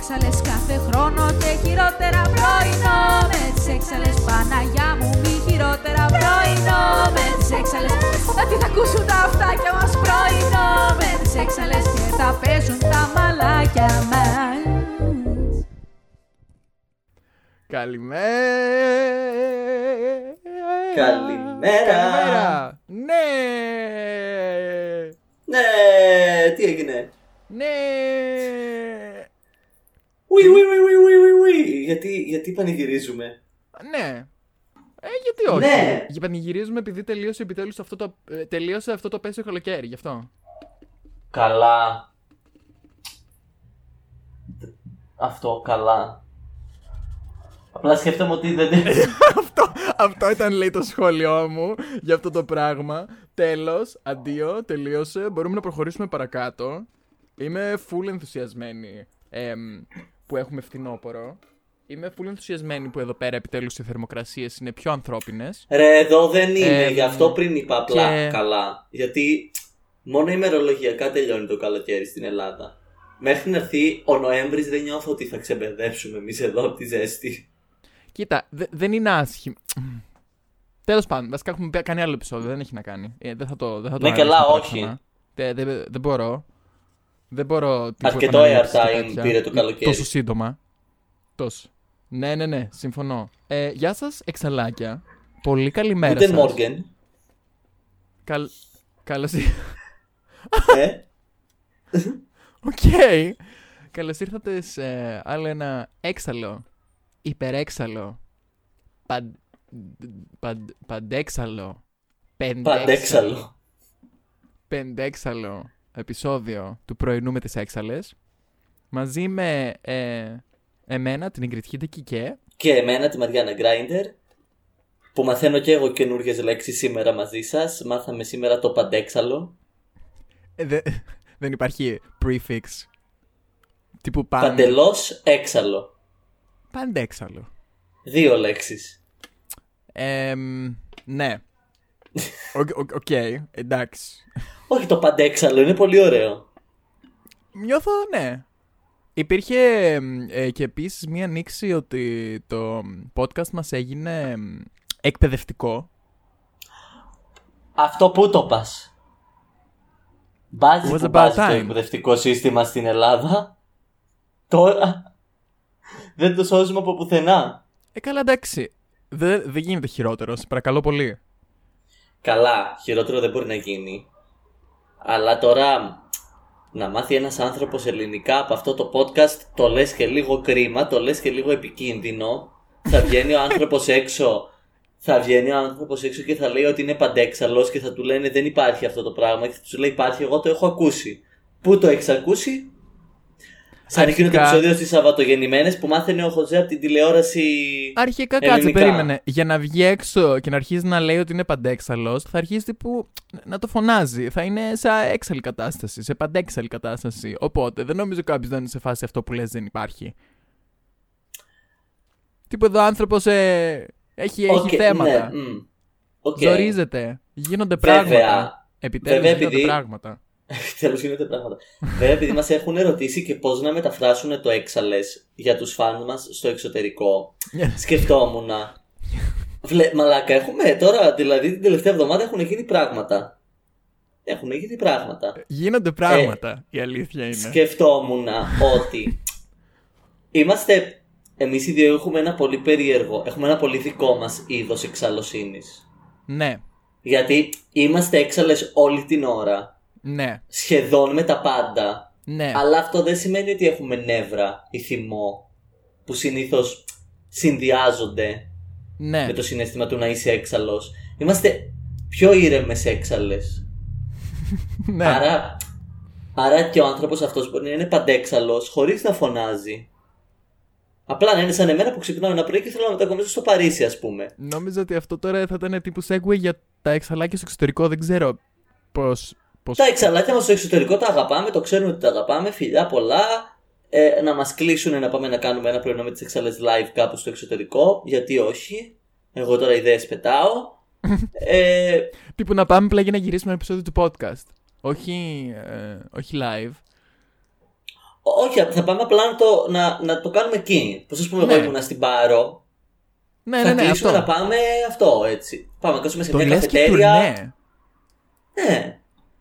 έξαλες κάθε χρόνο και χειρότερα πρωινό Μες τις έξαλες Παναγιά μου μη χειρότερα πρωινό Μες τις έξαλες να τι θα ακούσουν τα αυτάκια μας πρωινό Μες τις έξαλες και θα παίζουν τα μαλάκια μας Καλημέρα. Καλημέρα. Καλημέρα. Ναι. Ναι, τι έγινε; Ναι. Ουι, ουι, ουι, ουι, ουι, ουι, ουι. Γιατί, γιατί πανηγυρίζουμε; Ναι. Ε, γιατί όχι; Ναι. Για πανηγυρίζουμε επειδή τελείωσε επιτέλους αυτό το, ε, τελείωσε αυτό το πέσιο καλοκαίρι, γι' αυτό. Καλά. Αυτό, καλά. Απλά σκέφτομαι ότι δεν... αυτό, αυτό ήταν λέει το σχόλιο μου για αυτό το πράγμα. Τέλος, αντίο, τελείωσε. Μπορούμε να προχωρήσουμε παρακάτω. Είμαι full ενθουσιασμένη εμ, που έχουμε φθινόπωρο. Είμαι full ενθουσιασμένη που εδώ πέρα επιτέλους οι θερμοκρασίες είναι πιο ανθρώπινες. Ρε, εδώ δεν είναι. Ε, Γι' αυτό πριν είπα απλά και- καλά. Γιατί μόνο ημερολογιακά τελειώνει το καλοκαίρι στην Ελλάδα. Μέχρι να έρθει ο Νοέμβρης δεν νιώθω ότι θα ξεμπερδέψουμε εμείς εδώ από τη ζέστη. Κοίτα, δε- δεν είναι άσχημο. Τέλος πάντων, βασικά έχουμε πει- κάνει άλλο επεισόδιο, δεν έχει να κάνει. Ε, δεν θα το. Δεν θα το Ναι, καλά, αναλύσουμε όχι. ξανά. Δεν, δεν, δεν μπορώ. Δεν μπορώ. τύπου Αρκετό επαναλήψεις και airtime τέτοια. πήρε το καλοκαίρι. Τόσο σύντομα. Τόσο. Ναι, ναι, ναι, συμφωνώ. Ε, γεια σας, εξαλάκια. Πολύ καλημέρα Ούτε σας. Μόργεν. Καλ... Καλώς ήρ- Ε, Οκ. Καλώς ήρθατε σε άλλο ένα έξαλλο, υπερέξαλλο, παν... παν... παντέξαλλο, πεντέξαλλο, Παντέξαλλο. Πεντέξαλλο επεισόδιο του πρωινού με τις έξαλλες. Μαζί με ε, εμένα, την Ιγκριτχίδη και Και εμένα τη Μαριάννα Γκράιντερ. Που μαθαίνω και εγώ καινούργιες λέξεις σήμερα μαζί σας. Μάθαμε σήμερα το παντέξαλλο. ε, δε- δεν υπάρχει prefix. Τύπου παν... Παντελώς έξαλλο. Παντέξαλλο. Δύο λέξεις. Εμ, ναι. Οκ, οκ, οκ, εντάξει. Όχι το παντέξαλλο, είναι πολύ ωραίο. Νιώθω, ναι. Υπήρχε εμ, ε, και επίσης μία νύξη ότι το podcast μας έγινε εμ, εκπαιδευτικό. Αυτό που το πας; Μπάζει Was που about μπάζει το time. εκπαιδευτικό σύστημα στην Ελλάδα. Τώρα δεν το σώζουμε από πουθενά. Ε, καλά, εντάξει. Δεν δεν γίνεται χειρότερος, σε παρακαλώ πολύ. Καλά, χειρότερο δεν μπορεί να γίνει. Αλλά τώρα να μάθει ένας άνθρωπος ελληνικά από αυτό το podcast το λες και λίγο κρίμα, το λες και λίγο επικίνδυνο. Θα βγαίνει ο άνθρωπος έξω, θα βγαίνει ο άνθρωπος έξω και θα λέει ότι είναι παντέξαλλος και θα του λένε δεν υπάρχει αυτό το πράγμα και θα τους λέει υπάρχει, εγώ το έχω ακούσει. Πού το έχεις ακούσει; Σαν εκείνο το Αρχικά- επεισόδιο στις Σαββατογεννημένες που μάθαινε ο Χωζέ από την τηλεόραση Αρχικά κάτσε, Ελληνικά. περίμενε. Για να βγει έξω και να αρχίσει να λέει ότι είναι παντέξαλλο, θα αρχίσει τύπου να το φωνάζει. Θα είναι σε έξαλλη κατάσταση, σε παντέξαλλη κατάσταση. Οπότε δεν νομίζω κάποιος να είναι σε φάση αυτό που λες δεν υπάρχει. Τύπου εδώ ο άνθρωπος έχει, έχει Οκ, θέματα. ναι, μμ. Οκ. Ζορίζεται. Γίνονται Βέβαια. πράγματα. Επιτέλους Βέβαια, γίνονται επειδή- πράγματα. Τέλο γίνονται πράγματα. Βέβαια, επειδή μας έχουν ερωτήσει και πώς να μεταφράσουν το έξαλλε για τους φαν μας στο εξωτερικό, σκεφτόμουν. Βλέ, μαλάκα, έχουμε τώρα, δηλαδή την τελευταία εβδομάδα έχουν γίνει πράγματα. Έχουν γίνει πράγματα. Γίνονται πράγματα. η αλήθεια είναι. Σκεφτόμουν ότι είμαστε. Εμείς οι δύο έχουμε ένα πολύ περίεργο, έχουμε ένα πολύ δικό μας είδος εξαλωσύνη. Ναι. Γιατί είμαστε έξαλες όλη την ώρα. Ναι. Σχεδόν με τα πάντα. Ναι. Αλλά αυτό δεν σημαίνει ότι έχουμε νεύρα ή θυμό που συνήθως συνδυάζονται Ναι. με το συνέστημα του να είσαι έξαλλος. Είμαστε πιο ήρεμες έξαλλες. ναι. Άρα, άρα και ο άνθρωπος αυτός μπορεί να είναι παντέξαλλος χωρίς να φωνάζει. Απλά να είναι σαν εμένα που ξυπνάω ένα πρωί και θέλω να μετακομίσω στο Παρίσι ας πούμε. Νόμιζα ότι αυτό τώρα θα ήταν τύπου segue για τα εξαλάκια στο εξωτερικό. Δεν ξέρω πώς... πώς... Τα εξαλάκια μας στο εξωτερικό τα αγαπάμε, το ξέρουμε ότι τα αγαπάμε, φιλιά πολλά. Ε, να μας κλείσουν να πάμε να κάνουμε ένα πρωινό με τις εξαλές live κάπου στο εξωτερικό, γιατί όχι. Εγώ τώρα ιδέες πετάω. ε, Τύπου να πάμε πλέον για να γυρίσουμε ένα επεισόδιο του podcast. Όχι, ε, όχι live. Όχι, θα πάμε απλά να το, να, να το κάνουμε εκεί. Πώς ας πούμε, Ναι. εγώ ήμουν στην Πάρο. Ναι, θα ναι, ναι, κλείσουμε αυτό. να πάμε αυτό έτσι. Πάμε να κάτσουμε σε Το μια λες και καφετέρια. τουρνέ. Ναι.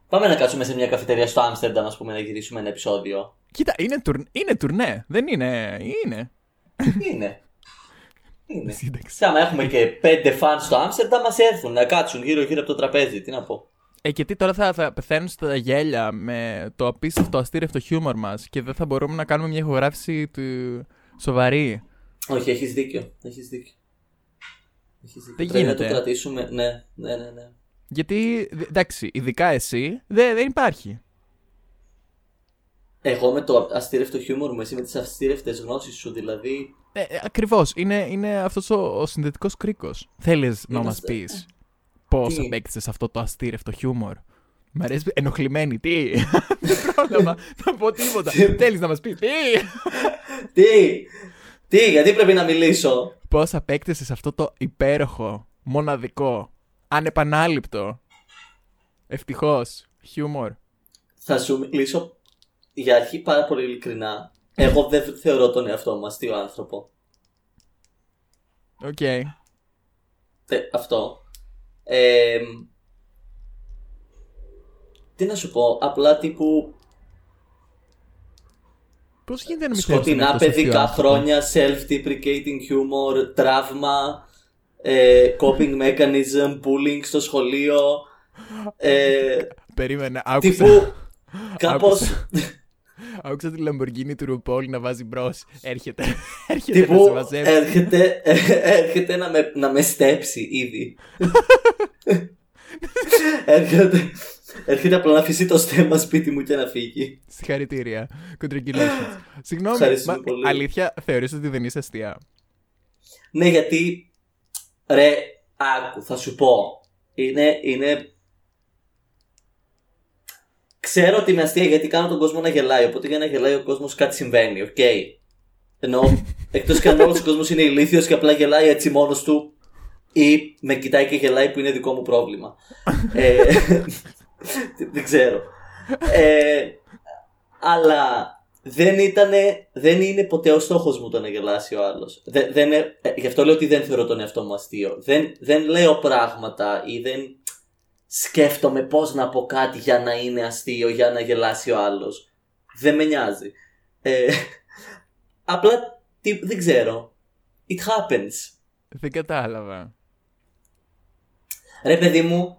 Πάμε να κάτσουμε σε μια καφετέρια στο Άμστερνταμ, ας πούμε, να γυρίσουμε ένα επεισόδιο. Κοίτα, είναι, τουρ... είναι τουρνέ. Δεν είναι. Είναι. Είναι. Είναι. Σύνταξη. Και άμα έχουμε και πέντε φαν στο Άμστερνταμ, μα έρθουν να κάτσουν γύρω-γύρω από το τραπέζι. Τι να πω. Ε, και τι τώρα θα, θα πεθαίνουν στα γέλια με το απίστευτο αστήρευτο χιούμορ μας και δεν θα μπορούμε να κάνουμε μια ηχογράφηση του σοβαρή. Όχι, έχεις δίκιο. Έχεις δίκιο. Έχεις δίκιο. Δεν Πρέπει γίνεται. να το κρατήσουμε. Ναι, ναι, ναι. ναι. Γιατί, δ- εντάξει, ειδικά εσύ, δεν, δεν υπάρχει. Εγώ με το αστήρευτο χιούμορ μου, εσύ με τις αστήρευτε γνώσεις σου, δηλαδή. Ε, ε, Ακριβώς. Είναι, είναι αυτός ο, ο συνδετικός κρίκος. Θέλεις να μας Είμαστε- πεις πώς Τι; απέκτησε αυτό το αστήρευτο χιούμορ; Μ' αρέσει. Ενοχλημένη, τι; Δεν πρόλαβα να πω τίποτα. Θέλεις να μας πεις τι; Τι! Τι, γιατί πρέπει να μιλήσω; Πώς απέκτησες αυτό το υπέροχο, μοναδικό, ανεπανάληπτο, ευτυχώς χιούμορ. Θα σου μιλήσω για αρχή πάρα πολύ ειλικρινά. Εγώ δεν θεωρώ τον εαυτό μου αστείο άνθρωπο. Οκ. Ε, αυτό. Ε, τι να σου πω, απλά τύπου Πώς γίνεται να μην θέλεις σκοτεινά να είναι αυτός παιδικά αστείος χρόνια, self-deprecating humor, τραύμα, ε, coping mechanism, bullying στο σχολείο. Ε, άνθρωπο. Περίμενε, άκουσα. τύπου κάπως Άκουσα τη Lamborghini του RuPaul να βάζει μπρος. Έρχεται. Έρχεται να σε τύπου μαζέψει. έρχεται, έρχεται να, με, να με στέψει ήδη. έρχεται, έρχεται απλά να αφήσει το στέμα σπίτι μου και να φύγει. Συγχαρητήρια. Congratulations. Συγγνώμη, Ευχαριστούμε μα, πολύ. αλήθεια, θεωρείς ότι δεν είσαι αστεία; Ναι, γιατί. Ρε, άκου, θα σου πω. Είναι. είναι... Ξέρω ότι είμαι αστεία γιατί κάνω τον κόσμο να γελάει. Οπότε για να γελάει ο κόσμος κάτι συμβαίνει, οκ. Ενώ εκτός και αν όλος ο κόσμος είναι ηλίθιος και απλά γελάει έτσι μόνος του ή με κοιτάει και γελάει που είναι δικό μου πρόβλημα. ε, δεν ξέρω. Ε, αλλά δεν, ήτανε, δεν είναι ποτέ ο στόχος μου το να γελάσει ο άλλος. Δεν, δεν, ε, ε, γι' αυτό λέω ότι δεν θεωρώ τον εαυτό μου αστείο. Δεν, δεν λέω πράγματα ή δεν σκέφτομαι πώς να πω κάτι για να είναι αστείο, για να γελάσει ο άλλος. Δεν με νοιάζει. Ε, απλά τι, δεν ξέρω. It happens. Δεν κατάλαβα. Ρε παιδί μου,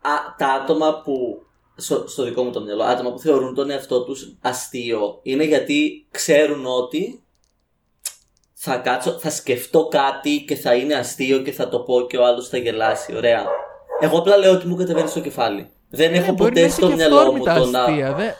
α, τα άτομα που. Στο, στο δικό μου το μυαλό, άτομα που θεωρούν τον εαυτό τους αστείο είναι γιατί ξέρουν ότι θα κάτσω, θα σκεφτώ κάτι και θα είναι αστείο και θα το πω και ο άλλος θα γελάσει. Ωραία. Εγώ απλά λέω ότι μου κατεβαίνει στο κεφάλι. Δεν έχω Ε, μπορεί να ποτέ είσαι στο και μυαλό μου αυθόρμητα το να. αστεία, δε-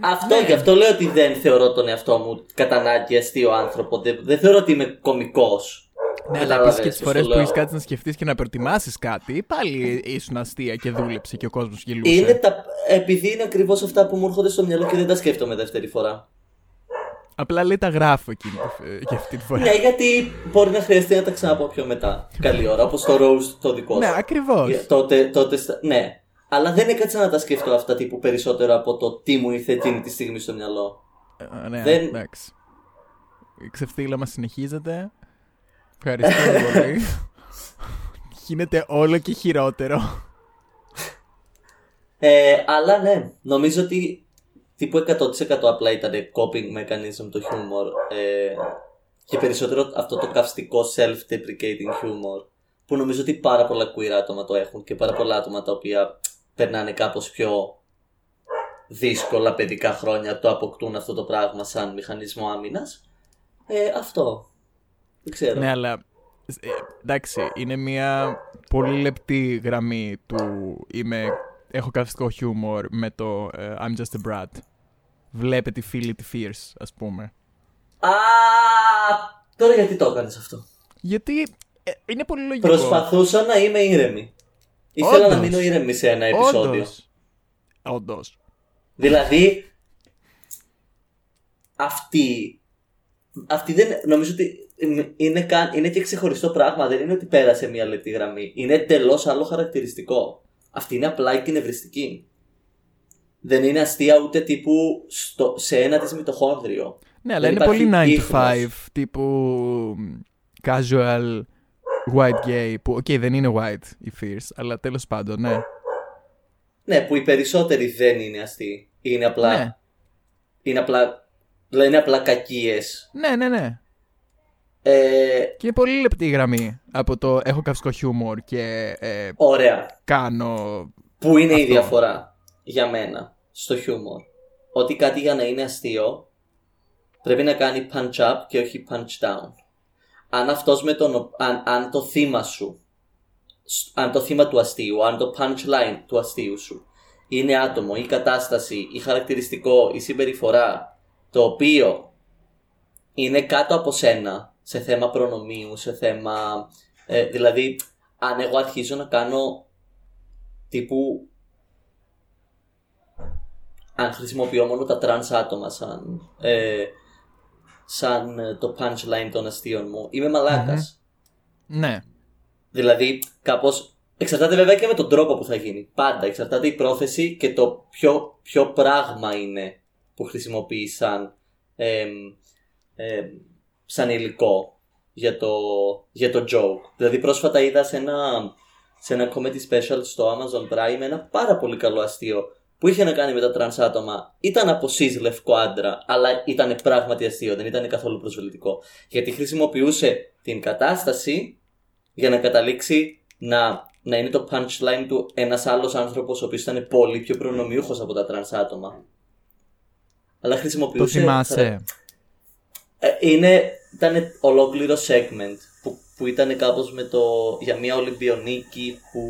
Αυτό, Ναι. γι' αυτό λέω ότι δεν θεωρώ τον εαυτό μου κατά ανάγκη αστείο άνθρωπο. Δεν, δεν θεωρώ ότι είμαι κωμικός. Ναι, αλλά Κατάλαβες επίσης και τις πώς φορές το που λέω. έχεις κάτι να σκεφτείς και να προετοιμάσεις κάτι, πάλι ήσουν αστεία και δούλεψε και ο κόσμος γελούσε. Είναι τα, επειδή είναι ακριβώς αυτά που μου έρχονται στο μυαλό και δεν τα σκέφτομαι δεύτερη φορά. Απλά λέει τα γράφω εκείνη τη- και αυτή τη φορά. Ναι, γιατί μπορεί να χρειαστεί να τα ξαναπώ πιο μετά. Καλή ώρα, όπως το Rose το δικό Ναι, σου. ακριβώς. Ε, Τότε, τότε, στα- ναι. Αλλά δεν έκατσα να τα σκεφτώ αυτά τύπου περισσότερο από το τι μου ήρθε εκείνη τη στιγμή στο μυαλό. Ναι, δεν- εντάξει. Η ξεφτύλα μα συνεχίζεται. Ευχαριστώ πολύ. Γίνεται όλο και χειρότερο. Ε, αλλά ναι, νομίζω ότι τύπου 100% απλά ήταν coping mechanism το humor. Ε, και περισσότερο αυτό το καυστικό self-deprecating humor. Που νομίζω ότι πάρα πολλά queer άτομα το έχουν και πάρα πολλά άτομα τα οποία περνάνε κάπως πιο δύσκολα παιδικά χρόνια το αποκτούν αυτό το πράγμα σαν μηχανισμό άμυνας. Ε, αυτό. Δεν ξέρω. Ναι, αλλά ε, εντάξει, είναι μια πολύ λεπτή γραμμή του είμαι, έχω καυστικό χιούμορ με το ε, I'm just a brat. Βλέπε τη φίλη τη Fierce, ας πούμε. Α, τώρα γιατί το έκανες αυτό; Γιατί ε, είναι πολύ λογικό. Προσπαθούσα να είμαι ήρεμη. Ήθελα να Όντως. μείνω ήρεμη σε ένα επεισόδιο. Όντως. Όντως. Δηλαδή, αυτή, αυτή δεν, νομίζω ότι είναι, καν, είναι και ξεχωριστό πράγμα. Δεν είναι ότι πέρασε μια λεπτή γραμμή. Είναι εντελώς άλλο χαρακτηριστικό. Αυτή είναι απλά εκνευριστική. δεν είναι αστεία ούτε τύπου στο, σε ένα της μυτοχόνδριο. Ναι, αλλά Δεν είναι πολύ 9 υπάρχει to 5 ίχνος. τύπου casual white gay που, οκ, δεν είναι white η Fierce, αλλά τέλος πάντων, ναι. Ναι, που οι περισσότεροι δεν είναι αστείοι. Είναι απλά, Ναι, είναι απλά, δηλαδή είναι απλά κακίες. ναι, ναι, ναι. Ε, Και είναι πολύ λεπτή η γραμμή από το έχω καυσκό χιούμορ και ε, ωραία. κάνω... Πού είναι η Αυτό. διαφορά για μένα στο χιούμορ; Ότι κάτι για να είναι αστείο πρέπει να κάνει punch up και όχι punch down. Αν αυτός με τον, ο- αν, αν το θύμα σου, σ- αν το θύμα του αστείου, αν το punchline του αστείου σου είναι άτομο ή κατάσταση ή χαρακτηριστικό ή συμπεριφορά το οποίο είναι κάτω από σένα σε θέμα προνομίου, σε θέμα... ε, δηλαδή, αν εγώ αρχίζω να κάνω τύπου αν χρησιμοποιώ μόνο τα τρανς άτομα σαν, ε, σαν ε, το punchline των αστείων μου, είμαι μαλάκας. Ναι. Δηλαδή, κάπως εξαρτάται βέβαια και με τον τρόπο που θα γίνει. Πάντα εξαρτάται η πρόθεση και το ποιο, ποιο πράγμα είναι που χρησιμοποιείς σαν, εμ, εμ, σαν υλικό για το, για το joke. Δηλαδή πρόσφατα είδα σε ένα, σε ένα comedy special στο Amazon Prime ένα πάρα πολύ καλό αστείο που είχε να κάνει με τα τρανς άτομα. Ήταν από cis λευκό άντρα, αλλά ήταν πράγματι αστείο, δεν ήταν καθόλου προσβολητικό. Γιατί χρησιμοποιούσε την κατάσταση για να καταλήξει να, να είναι το punchline του ένας άλλος άνθρωπος ο οποίος ήταν πολύ πιο προνομιούχος από τα τρανς άτομα. Αλλά Το χρησιμοποιούσε... θυμάσαι. Ε, είναι, ήταν ολόκληρο segment που, που ήταν κάπως με το, για μια Ολυμπιονίκη που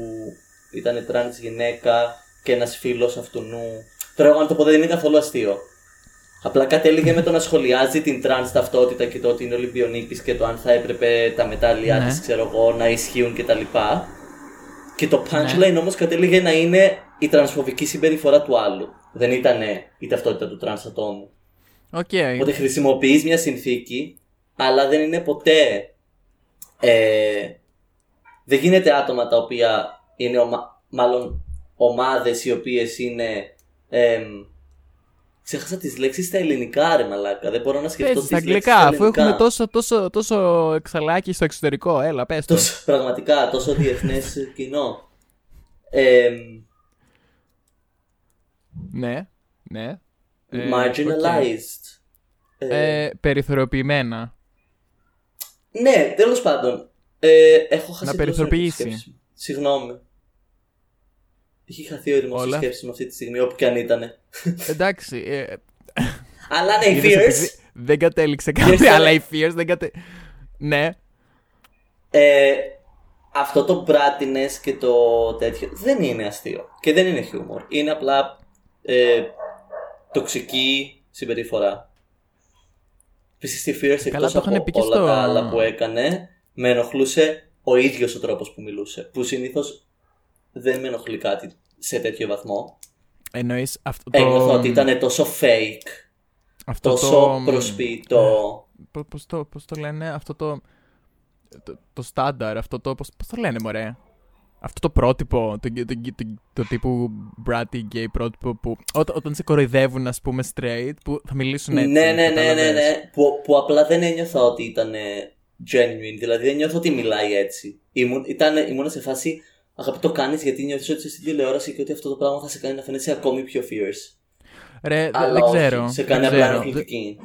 ήταν τρανς γυναίκα και ένας φίλος αυτού νου. Τώρα εγώ αν το πω δεν είναι καθόλου αστείο. Απλά κατέληγε με το να σχολιάζει την τρανς ταυτότητα και το ότι είναι Ολυμπιονίκης και το αν θα έπρεπε τα μετάλλια Ναι. της ξέρω εγώ να ισχύουν κτλ. Και το punchline όμως κατέληγε να είναι η τρανσφοβική συμπεριφορά του άλλου. Δεν ήταν η ταυτότητα του τρανς ατόμου. Οκ. Ότι χρησιμοποιείς μια συνθήκη, αλλά δεν είναι ποτέ. Ε, δεν γίνεται άτομα τα οποία είναι ομα, μάλλον ομάδες οι οποίες είναι. εμ, ξέχασα τις λέξεις στα ελληνικά, ρε μαλάκα. Δεν μπορώ να σκεφτώ Πες τις στα λέξεις αγγλικά, στα αφού ελληνικά. έχουμε τόσο, τόσο, τόσο εξαλάκι στο εξωτερικό. Έλα, πες το. Τόσο, πραγματικά, τόσο διεθνές κοινό. Εμ, Ναι, ναι. Ε, OK. marginalized. Ε, Ε, περιθωριοποιημένα. Ναι, τέλος πάντων. Ε, έχω χάσει Να τη περιθωριοποιήσει. σκέψη μου. Συγγνώμη. Έχει χαθεί ο ρυθμό τη Όλα. σκέψη μου αυτή τη στιγμή, όπου και αν ήταν. Εντάξει. Ε, Αλλά ναι, η είδες, Fierce. επειδή Δεν κατέληξε Fierce κάτι, ήταν- αλλά η Fierce δεν κατε... Ναι, Ε, αυτό το brattiness και το τέτοιο δεν είναι αστείο. Και δεν είναι χιούμορ. Είναι απλά ε, τοξική συμπεριφορά. Επίσης στη Fierce Καλά, εκτός το είχαν από πει και όλα στο- τα άλλα που έκανε, με ενοχλούσε ο ίδιος ο τρόπος που μιλούσε. Που συνήθως δεν με ενοχλεί κάτι σε τέτοιο βαθμό. εννοείς αυτό το... Ένιωθα ότι ήταν τόσο fake, αυτό τόσο το... προσποιητό. Πώς, πώς το, πώς το λένε, αυτό το... Το, το στάνταρ, αυτό το... Πώς, πώς το λένε, μωρέ; Αυτό το πρότυπο, το, το, το, το, το τύπου bratty gay πρότυπο που ό, όταν σε κοροϊδεύουν, ας πούμε, straight, που θα μιλήσουν έτσι. ναι, ναι, ναι, ναι, κατάλαβες. ναι. Που, που απλά δεν ένιωθα ότι ήταν ε, genuine. Δηλαδή δεν νιώθω ότι μιλάει έτσι. Ήμουν, ήταν, ήμουν σε φάση αγαπητό κάνεις γιατί νιώθεις ότι είσαι στην τηλεόραση και ότι αυτό το πράγμα θα σε κάνει να φαίνεσαι ακόμη πιο fierce. Ρε, δε- Αλλά δεν όχι, ξέρω. σε δεν κάνει απλά ξέρω. ενοχλητική.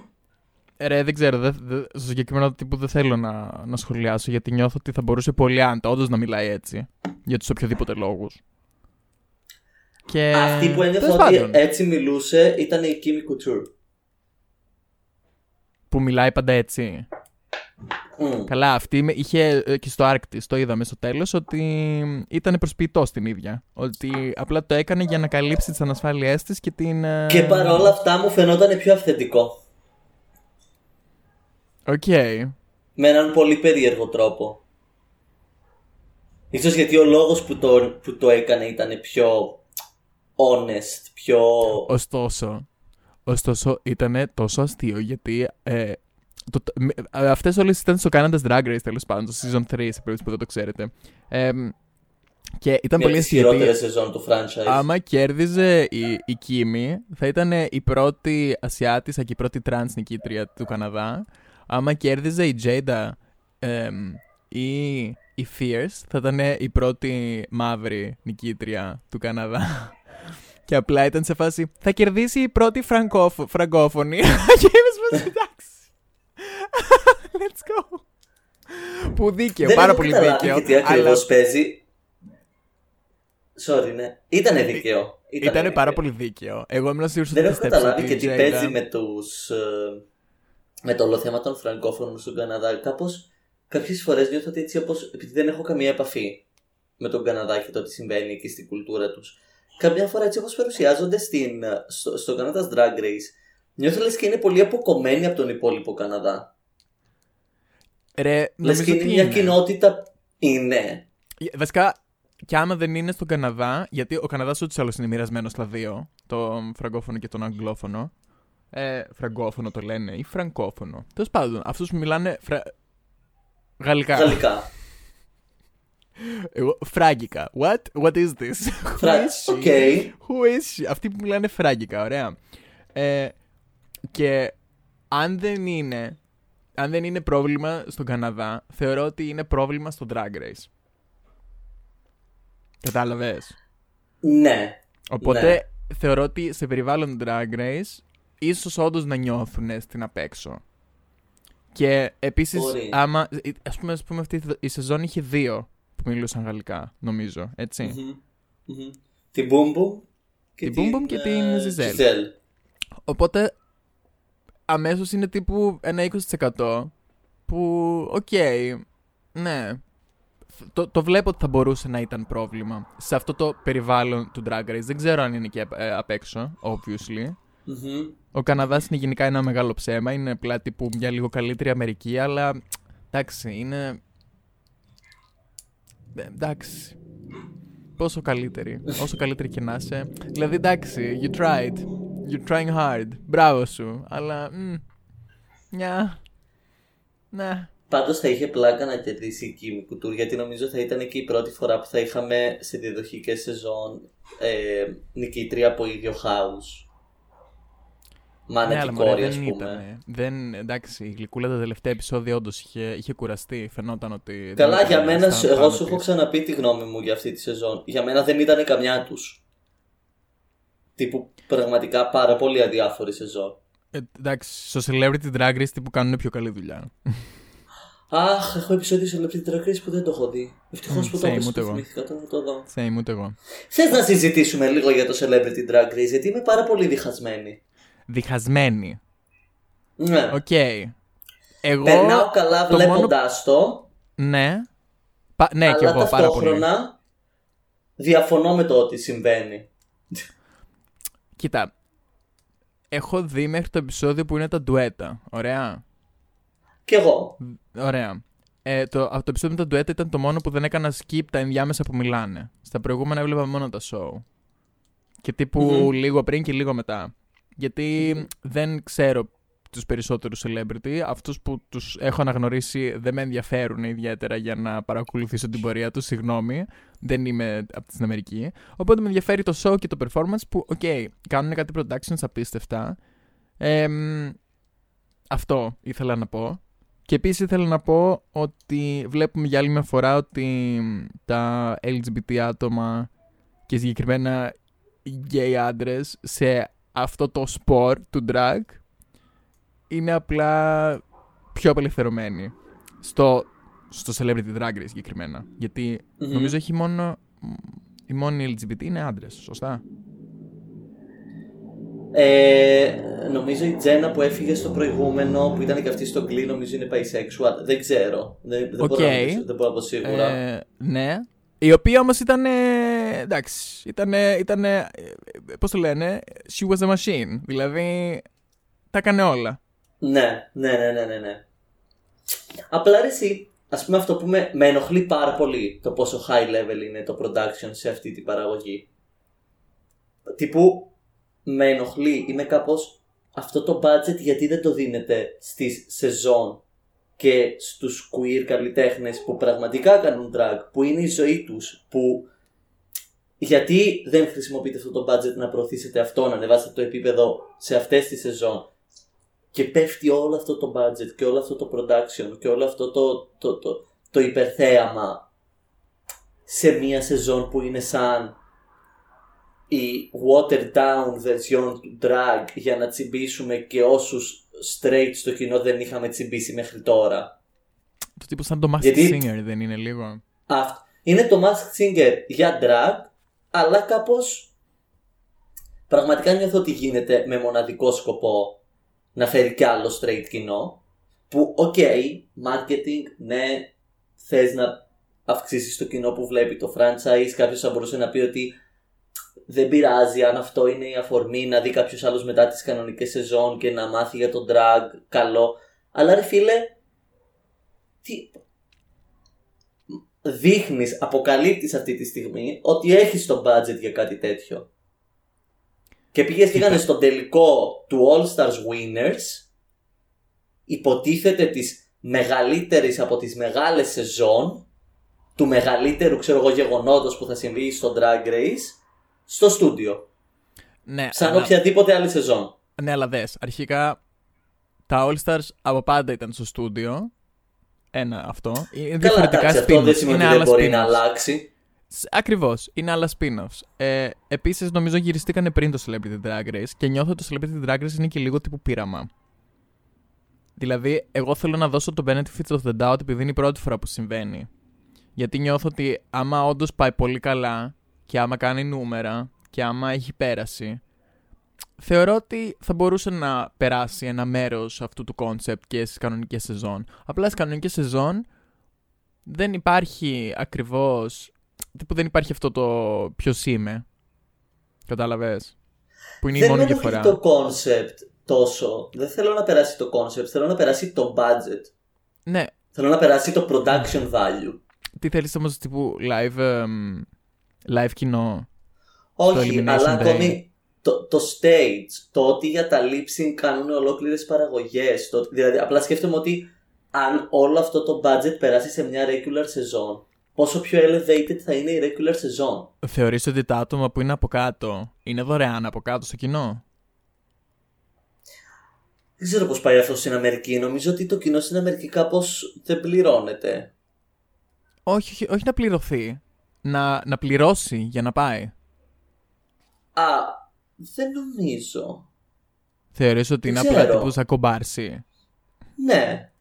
Ρε, δεν ξέρω. Δε, δε, στο συγκεκριμένο τύπο δεν θέλω να, να σχολιάσω γιατί νιώθω ότι θα μπορούσε πολύ άντα όντως να μιλάει έτσι. Για τους οποιοδήποτε λόγους. Και... Αυτή που ένιωθα τέλος ότι πάντων, έτσι μιλούσε ήταν η Kimmy Couture. Που μιλάει πάντα έτσι. Μμ. Καλά, αυτή με- είχε ε, και στο Arctis, το είδαμε στο τέλος, ότι ήταν προσποιητός την ίδια. Ότι απλά το έκανε για να καλύψει τις ανασφάλειές της και την. ε, Και παρόλα αυτά μου φαινόταν πιο αυθεντικό. Οκ. Με έναν πολύ περίεργο τρόπο. Ίσως γιατί ο λόγος που το, που το έκανε ήταν πιο honest, πιο... Ωστόσο, ωστόσο ήταν τόσο αστείο γιατί ε, το, το- με- ε, αυτές όλες ήταν στο Canada's Drag Race τέλος πάντων, στο Season 3 σε περίπτωση που δεν το ξέρετε. Ε, Και ήταν Μια πολύ από τις αστείο. χειρότερες σεζόν του franchise. Άμα κέρδιζε η, η Kimmy, θα ήταν η πρώτη Ασιάτισσα και η πρώτη τρανς νικήτρια του Καναδά. Άμα κέρδιζε η Jada εμ, ή η Fierce, θα ήταν η πρώτη μαύρη νικήτρια του Καναδά. Και απλά ήταν σε φάση, θα κερδίσει η πρώτη φραγκόφ, φραγκόφωνη. και είμαι σε φάση, εντάξει. Let's go. Που δίκαιο, Δεν πάρα έχω πολύ καταλάβει δίκαιο. και τι ακριβώς αλλά παίζει. Sorry, ναι. Ήτανε δίκαιο. Ήταν πάρα δίκαιο. πολύ δίκαιο. Εγώ ήμουν σίγουρος Δεν ότι έχω πιστέψω καταλάβει ότι και η τι Jada- παίζει με τους... ε, με το όλο θέμα των φραγκόφωνων στον Καναδά. Κάπως κάποιες φορές νιώθω ότι έτσι όπως... Επειδή δεν έχω καμία επαφή με τον Καναδά και το τι συμβαίνει εκεί στην κουλτούρα τους. Καμιά φορά έτσι όπως παρουσιάζονται στην, ε, στο, στο Καναδάς Drag Race. Νιώθω λες και είναι πολύ αποκομμένοι από τον υπόλοιπο Καναδά. Ρε, Λες νομίζω και είναι ότι μια είναι. κοινότητα... Είναι. Βασικά, και άμα δεν είναι στον Καναδά, γιατί ο Καναδάς ούτω ή άλλω είναι μοιρασμένος στα δύο, τον φραγκόφωνο και τον αγγλόφωνο. Ε, φραγκόφωνο το λένε, ή φραγκόφωνο. Τέλος πάντων, αυτούς που μιλάνε φρα... γαλλικά. Γαλλικά. Εγώ, φράγκικα. What? What is this? Who Φρα- is she? OK. Who is she? Αυτοί που μιλάνε φράγκικα, ωραία. Ε, και αν δεν είναι αν δεν είναι πρόβλημα στον Καναδά, θεωρώ ότι είναι πρόβλημα στο Drag Race. Κατάλαβες; Ναι. Οπότε Ναι. θεωρώ ότι σε περιβάλλον Drag Race ίσως όντως να νιώθουν στην απ' έξω. Και επίσης, Μπορεί. άμα, ας πούμε, ας πούμε αυτή η σεζόν είχε δύο που μιλούσαν γαλλικά, νομίζω, έτσι. Μμμ. Μμμ. Την Boom Boom και Την Boom Boom και την ε, Gisèle. Gisèle. Οπότε αμέσως είναι τύπου ένα 20% που, οκ, ναι, το, το βλέπω ότι θα μπορούσε να ήταν πρόβλημα σε αυτό το περιβάλλον του Drag Race. Δεν ξέρω αν είναι και ε, απ' έξω, obviously. Μμμ. Ο Καναδάς είναι γενικά ένα μεγάλο ψέμα, είναι απλά τύπου μια λίγο καλύτερη Αμερική, αλλά εντάξει, είναι... Ε, Εντάξει. Πόσο καλύτερη, όσο καλύτερη και να είσαι. Δηλαδή εντάξει, you tried. You're trying hard. Μπράβο σου. Αλλά, μ, μια... Ναι. Πάντως θα είχε πλάκα να κερδίσει η Kim Couture γιατί νομίζω θα ήταν και η πρώτη φορά που θα είχαμε σε διαδοχικές σεζόν ε, νικήτρια από ίδιο house. Μάνα Ναι, και αλλά μωρέ, κόρη, ας δεν πούμε. ήταν. Δεν, εντάξει, η γλυκούλα τα τελευταία επεισόδια όντως είχε, είχε κουραστεί. Φαινόταν ότι. δεν Καλά, ήταν για μένα, στα εγώ πάνω σου έχω της. ξαναπεί τη γνώμη μου για αυτή τη σεζόν. Για μένα δεν ήταν καμιά τους. Τύπου πραγματικά πάρα πολύ αδιάφορη σεζόν. Ε, εντάξει, στο Celebrity Drag Race τύπου κάνουν πιο καλή δουλειά. Αχ, έχω επεισόδιο σε λεπτή Drag Race που δεν το έχω δει. Ευτυχώς Μμ, που το same, έχω ούτε εγώ. θυμήθηκα τώρα να το δω. Same, ούτε εγώ. Θες να συζητήσουμε λίγο για το Celebrity Drag Race, γιατί είμαι πάρα πολύ διχασμένη. Διχασμένη. Ναι. Οκ. Εγώ. Περνάω καλά το βλέποντάς το, Ναι. Πα... Ναι, αλλά και εγώ πάρα πολύ. ταυτόχρονα διαφωνώ με το ότι συμβαίνει. Κοίτα. Έχω δει μέχρι το επεισόδιο που είναι τα ντουέτα. Ωραία. Κι εγώ. Ωραία. Ε, το, από το επεισόδιο με τα ντουέτα ήταν το μόνο που δεν έκανα skip τα ενδιάμεσα που μιλάνε. Στα προηγούμενα έβλεπα μόνο τα show. Και τύπου Μμμ. λίγο πριν και λίγο μετά. Γιατί δεν ξέρω τους περισσότερους celebrity. Αυτούς που τους έχω αναγνωρίσει δεν με ενδιαφέρουν ιδιαίτερα για να παρακολουθήσω την πορεία τους. Συγγνώμη. Δεν είμαι από την Αμερική. Οπότε με ενδιαφέρει το show και το performance που, οκ, κάνουν κάτι productions απίστευτα. Εμ, αυτό ήθελα να πω. Και επίσης ήθελα να πω ότι βλέπουμε για άλλη μια φορά ότι τα LGBT άτομα και συγκεκριμένα οι gay άντρες σε αυτό το σπορ του drag είναι απλά πιο απελευθερωμένοι στο, στο celebrity drag race συγκεκριμένα. Γιατί Μμμ. νομίζω έχει μόνο οι μόνοι LGBT είναι άντρες, σωστά; Ε, νομίζω η Jenna που έφυγε στο προηγούμενο, που ήταν και αυτή στο Glee, νομίζω είναι bisexual. Δεν ξέρω. Δεν, δεν, Οκ. μπορώ, να, πω- δεν μπορώ να πω σίγουρα. Ε, ναι. Η οποία όμως ήταν. Εντάξει. Ήταν. ήταν Πώς το λένε. She was a machine. Δηλαδή. Τα έκανε όλα. Ναι, ναι, ναι, ναι, ναι, ναι. Απλά ρε εσύ, ας πούμε αυτό που με, με ενοχλεί πάρα πολύ το πόσο high level είναι το production σε αυτή την παραγωγή. Τύπου με ενοχλεί, είμαι κάπως αυτό το budget γιατί δεν το δίνεται στις σεζόν και στους queer καλλιτέχνες που πραγματικά κάνουν drag, που είναι η ζωή τους, που γιατί δεν χρησιμοποιείτε αυτό το budget να προωθήσετε αυτό, να ανεβάσετε το επίπεδο σε αυτές τις σεζόν; Και πέφτει όλο αυτό το budget και όλο αυτό το production και όλο αυτό το, το, το, το υπερθέαμα σε μία σεζόν που είναι σαν η watered down version του drag για να τσιμπήσουμε και όσους straight στο κοινό δεν είχαμε τσιμπήσει μέχρι τώρα. Το τύπο σαν το Masked Γιατί- Singer δεν είναι λίγο. Αυτό. Είναι το Masked Singer για drag, αλλά κάπως πραγματικά νιώθω ότι γίνεται με μοναδικό σκοπό να φέρει κι άλλο straight κοινό. Που, OK, marketing, ναι, θες να αυξήσεις το κοινό που βλέπει το franchise. Κάποιος θα μπορούσε να πει ότι δεν πειράζει αν αυτό είναι η αφορμή να δει κάποιος άλλος μετά τις κανονικές σεζόν και να μάθει για το drag, καλό. Αλλά ρε φίλε, τι, δείχνεις, αποκαλύπτεις αυτή τη στιγμή ότι έχεις το budget για κάτι τέτοιο. Και πήγες και έκανες στον τελικό του All Stars Winners υποτίθεται της μεγαλύτερης από τις μεγάλες σεζόν του μεγαλύτερου ξέρω εγώ γεγονότος που θα συμβεί στο Drag Race στο στούντιο. Ναι, Σαν αλλά, οποιαδήποτε άλλη σεζόν. ναι, αλλά δες, αρχικά τα All Stars από πάντα ήταν στο στούντιο. Ένα αυτό. Είναι Καλά, διαφορετικά εντάξει, αυτό δεν spin-offs. σημαίνει Είναι ότι δεν άλλα μπορεί να spin-offs. αλλάξει. Ακριβώς. Είναι άλλα spin-offs. Ε, Επίσης, νομίζω γυριστήκανε πριν το Celebrity Drag Race και νιώθω ότι το Celebrity Drag Race είναι και λίγο τύπου πείραμα. Δηλαδή, εγώ θέλω να δώσω το benefit of the doubt επειδή είναι η πρώτη φορά που συμβαίνει. Γιατί νιώθω ότι άμα όντως πάει πολύ καλά και άμα κάνει νούμερα και άμα έχει πέραση, θεωρώ ότι θα μπορούσε να περάσει ένα μέρος αυτού του concept και στις κανονικές σεζόν. Απλά στις κανονικές σεζόν δεν υπάρχει ακριβώς τύπου δεν υπάρχει αυτό το ποιος είμαι. Κατάλαβες; Που είναι η δεν μόνη με ενοχλεί διαφορά. το concept τόσο. Δεν θέλω να περάσει το concept, θέλω να περάσει το budget. Ναι. Θέλω να περάσει το production value. Τι θέλεις όμως τύπου live, εμ, live κοινό. Όχι, Elimination αλλά Day; ακόμη το, το stage, το ότι για τα lip sync κάνουν ολόκληρες παραγωγές. Το, δηλαδή, απλά σκέφτομαι ότι αν όλο αυτό το budget περάσει σε μια regular σεζόν, πόσο πιο elevated θα είναι η regular σεζόν; Θεωρείς ότι τα άτομα που είναι από κάτω είναι δωρεάν από κάτω στο κοινό; Δεν ξέρω πώς πάει αυτό στην Αμερική. Νομίζω ότι το κοινό στην Αμερική κάπως δεν πληρώνεται. Όχι, όχι, όχι να πληρωθεί. Να, να πληρώσει για να πάει. Α, δεν νομίζω. Θεωρείς ότι είναι Δεν απλά ξέρω. τύπου σαν κομπάρσι. Ναι.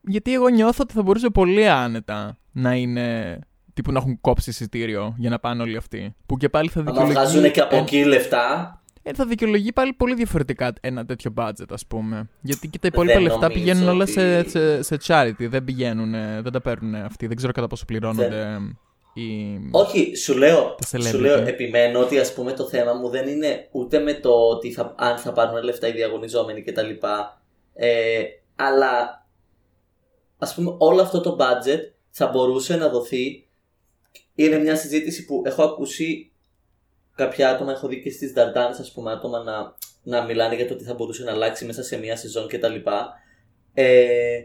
Γιατί εγώ νιώθω ότι θα μπορούσε πολύ άνετα να είναι. τύπου να έχουν κόψει εισιτήριο για να πάνε όλοι αυτοί. Που και πάλι θα Αν δικαιολογεί. βγάζουν και από ε, εκεί λεφτά, ε, θα δικαιολογεί πάλι πολύ διαφορετικά ένα τέτοιο budget, ας πούμε. Γιατί και τα υπόλοιπα Δεν λεφτά νομίζω πηγαίνουν όλα ότι- σε, σε, σε charity. Δεν πηγαίνουν, δεν τα παίρνουν αυτοί. Δεν ξέρω κατά πόσο πληρώνονται οι. Όχι, σου λέω, Τα celebrity. σου λέω, επιμένω ότι ας πούμε το θέμα μου δεν είναι ούτε με το ότι θα, αν θα πάρουν λεφτά οι διαγωνιζόμενοι κτλ. Ε, αλλά ας πούμε όλο αυτό το budget θα μπορούσε να δοθεί. Είναι μια συζήτηση που έχω ακούσει κάποια άτομα, έχω δει και στις Dardans ας πούμε άτομα να, να μιλάνε για το ότι θα μπορούσε να αλλάξει μέσα σε μια σεζόν κτλ. Ε,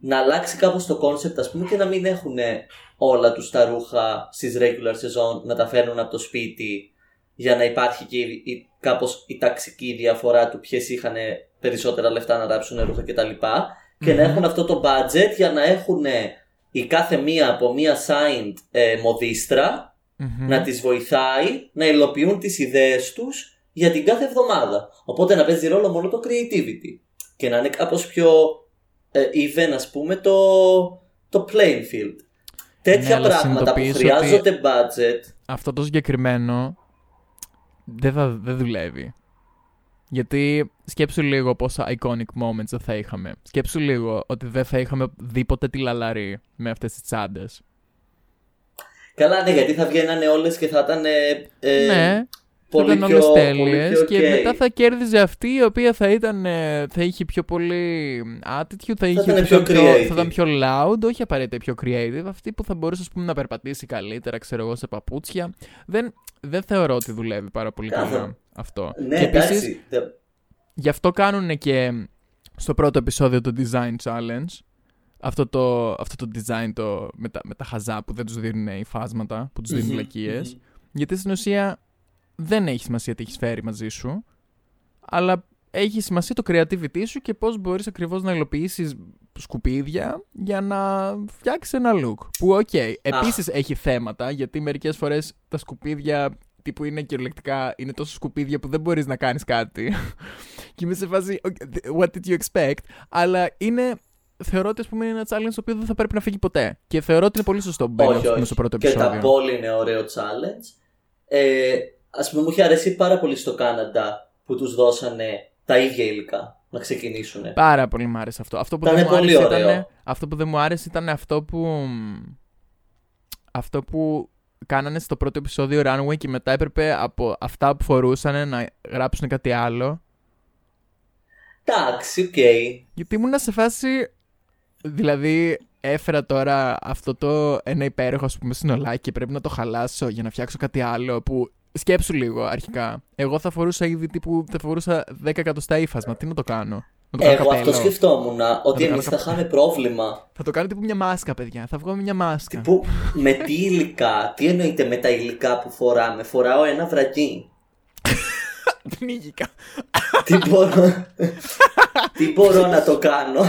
να αλλάξει κάπως το concept ας πούμε και να μην έχουν όλα τους τα ρούχα στις regular season να τα φέρνουν από το σπίτι για να υπάρχει και η, η- κάπως η ταξική διαφορά του ποιες είχαν περισσότερα λεφτά να ράψουν ρούχα κτλ. Και να Μμμ. έχουν αυτό το budget για να έχουν η κάθε μία από μία signed ε, μοδίστρα Μμμ. να τις βοηθάει να υλοποιούν τις ιδέες τους για την κάθε εβδομάδα. Οπότε να παίζει ρόλο μόνο το creativity και να είναι κάπως πιο ε, even ας πούμε το, το playing field. Τέτοια Ναι, αλλά πράγματα που συνειδητοποιείς χρειάζονται budget αυτό το συγκεκριμένο δεν, θα, δεν δουλεύει. Γιατί σκέψου λίγο πόσα iconic moments δεν θα είχαμε. Σκέψου λίγο ότι δεν θα είχαμε δει ποτέ τη λαλαρή με αυτές τις τσάντες. Καλά ναι γιατί θα βγαίνανε όλες και θα ήταν ε, ε, ναι, πολύ, θα ήταν πιο, όλες πολύ τέλειες πιο και ok. μετά θα κέρδιζε αυτή η οποία θα ήταν, ε, θα είχε πιο πολύ attitude, θα, είχε, ήταν θα, πιο θα creative. ήταν πιο loud, όχι απαραίτητα πιο creative, αυτή που θα μπορούσε ας πούμε, να περπατήσει καλύτερα, ξέρω εγώ, σε παπούτσια. Δεν, δεν θεωρώ ότι δουλεύει πάρα πολύ Κάθε- καλά αυτό. Ναι και επίσης, εντάξει δε- Γι' αυτό κάνουν και στο πρώτο επεισόδιο το Design Challenge. αυτό το, αυτό το design το, με, τα, με τα χαζά που δεν τους δίνουν οι φάσματα, που τους δίνουν Μμμ, βλακίες. μμμ. Γιατί στην ουσία δεν έχει σημασία τι έχεις φέρει μαζί σου, αλλά έχει σημασία το creativity σου και πώς μπορείς ακριβώς να υλοποιήσεις σκουπίδια για να φτιάξεις ένα look. Που, οκ, επίσης έχει θέματα, γιατί μερικές φορές τα σκουπίδια τύπου είναι κυριολεκτικά, είναι τόσο σκουπίδια που δεν μπορείς να κάνεις κάτι. και είμαι σε φάση, «Okay, what did you expect, αλλά είναι... Θεωρώ ότι ας πούμε, είναι ένα challenge το οποίο δεν θα πρέπει να φύγει ποτέ. Και θεωρώ ότι είναι πολύ σωστό που μπαίνει Όχι, ας πούμε, όχι. στο πρώτο Και επεισόδιο. τα πόλη είναι ωραίο challenge. Ε, ας πούμε μου είχε αρέσει πάρα πολύ στο Κάναντα που τους δώσανε τα ίδια υλικά να ξεκινήσουν. Πάρα πολύ μου άρεσε αυτό. Αυτό που, Ήταν δεν μου πολύ άρεσε ωραίο. ήταν, αυτό που δεν μου άρεσε ήταν αυτό που. Αυτό που κάνανε στο πρώτο επεισόδιο Runway και μετά έπρεπε από αυτά που φορούσαν να ράψουν κάτι άλλο. Εντάξει, οκ. Γιατί ήμουν σε φάση. Δηλαδή, έφερα τώρα αυτό το ένα υπέροχο ας πούμε συνολάκι και πρέπει να το χαλάσω για να φτιάξω κάτι άλλο που. Σκέψου λίγο αρχικά. Εγώ θα φορούσα ήδη τύπου. Θα φορούσα 10 εκατοστά ύφασμα. Τι να το κάνω; Να το κάνω Εγώ αυτό καπέλο. σκεφτόμουν. Ότι κάνω εμείς θα καπ- είχαμε πρόβλημα. Θα το κάνω τύπου μια μάσκα, παιδιά. Θα βγω με μια μάσκα. Που με τι υλικά, τι εννοείται με τα υλικά που φοράμε. Φοράω ένα βρακί. Πνίγηκα. τι, μπορώ... τι μπορώ να το κάνω;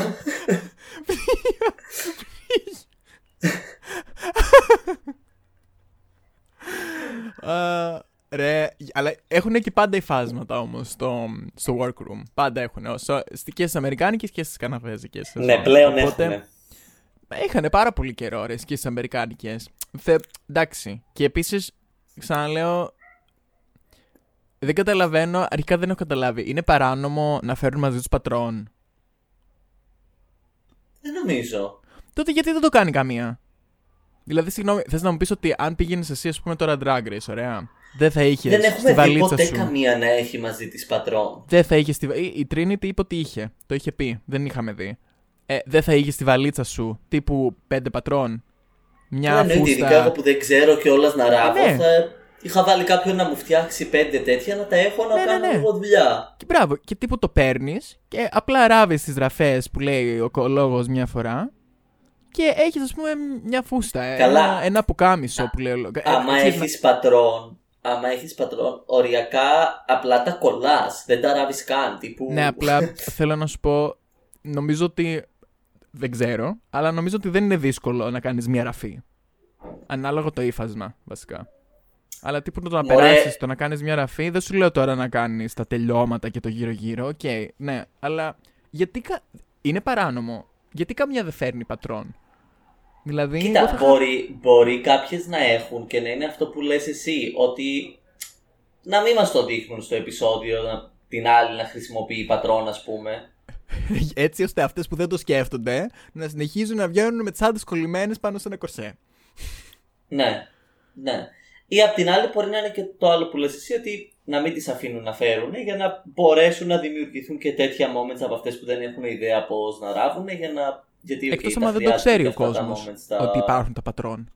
Α, ρε, αλλά έχουν και πάντα υφάσματα όμως στο, στο workroom. Πάντα έχουν. Όσο, στη- και στις Αμερικάνικες και στις Καναδέζικες. ναι, πλέον έχουμε. Είχαν πάρα πολύ καιρό ρε και στις Αμερικάνικες. Εντάξει. Και επίσης, ξαναλέω. Δεν καταλαβαίνω, αρχικά δεν έχω καταλάβει. Είναι παράνομο να φέρουν μαζί τους πατρόν; Δεν νομίζω. Τότε γιατί δεν το κάνει καμία; Δηλαδή, συγγνώμη, θες να μου πεις ότι αν πήγαινες εσύ, ας πούμε, τώρα drag race, ωραία. Δεν θα είχες Δεν στη έχουμε δει βαλίτσα ποτέ σου. καμία να έχει μαζί της πατρόν. Δεν θα είχες στη. βα- Η η Trinity είπε ότι είχε. Το είχε πει. Δεν είχαμε δει. Ε, δεν θα είχες στη βαλίτσα σου τύπου πέντε πατρόν. Μια Καλά, εννοείται, φούστα. ειδικά εγώ που δεν ξέρω κιόλα να ράβω. ναι. Θα είχα βάλει κάποιον να μου φτιάξει πέντε τέτοια να τα έχω να Ναι, ναι, κάνω ναι. λίγο δουλειά. Και μπράβο, και τύπου το παίρνεις και απλά ράβεις τις ραφές που λέει ο λόγος μια φορά. Και έχεις, ας πούμε, μια φούστα. Καλά. Ένα, ένα πουκάμισο που λέει ο λόγος. Ε, Άμα ξέρεις, έχεις πατρόν, άμα έχεις πατρόν, οριακά απλά τα κολλάς, δεν τα ράβεις καν. Τύπου... Ναι, απλά θέλω να σου πω. Νομίζω ότι. Δεν ξέρω, αλλά νομίζω ότι δεν είναι δύσκολο να κάνεις μια ραφή. Ανάλογο το ύφασμα, βασικά. Αλλά τύπου το να Μωρέ. περάσεις, το να κάνεις μια ραφή, δεν σου λέω τώρα να κάνεις τα τελειώματα και το γύρω-γύρω. Οκ, ναι, αλλά γιατί. κα- Είναι παράνομο. Γιατί καμιά δεν φέρνει πατρόν; Δηλαδή. Κοίτα, εγώ θα είχα- μπορεί, μπορεί κάποιες να έχουν και να είναι αυτό που λες εσύ, ότι να μην μας το δείχνουν στο επεισόδιο, να- την άλλη να χρησιμοποιεί πατρόν, ας πούμε. Έτσι ώστε αυτές που δεν το σκέφτονται να συνεχίζουν να βγαίνουν με τσάντε κολλημένες πάνω σε ένα κορσέ. Ναι, ναι. Ή απ' την άλλη μπορεί να είναι και το άλλο που λες εσύ, ότι να μην τις αφήνουν να φέρουν για να μπορέσουν να δημιουργηθούν και τέτοια moments από αυτές που δεν έχουν ιδέα πώς να ράβουν για να... Γιατί, okay, Εκτός τα άμα δεν το χρειάζονται ξέρει και ο αυτά τα κόσμος moments, τα- ότι υπάρχουν τα πατρόν.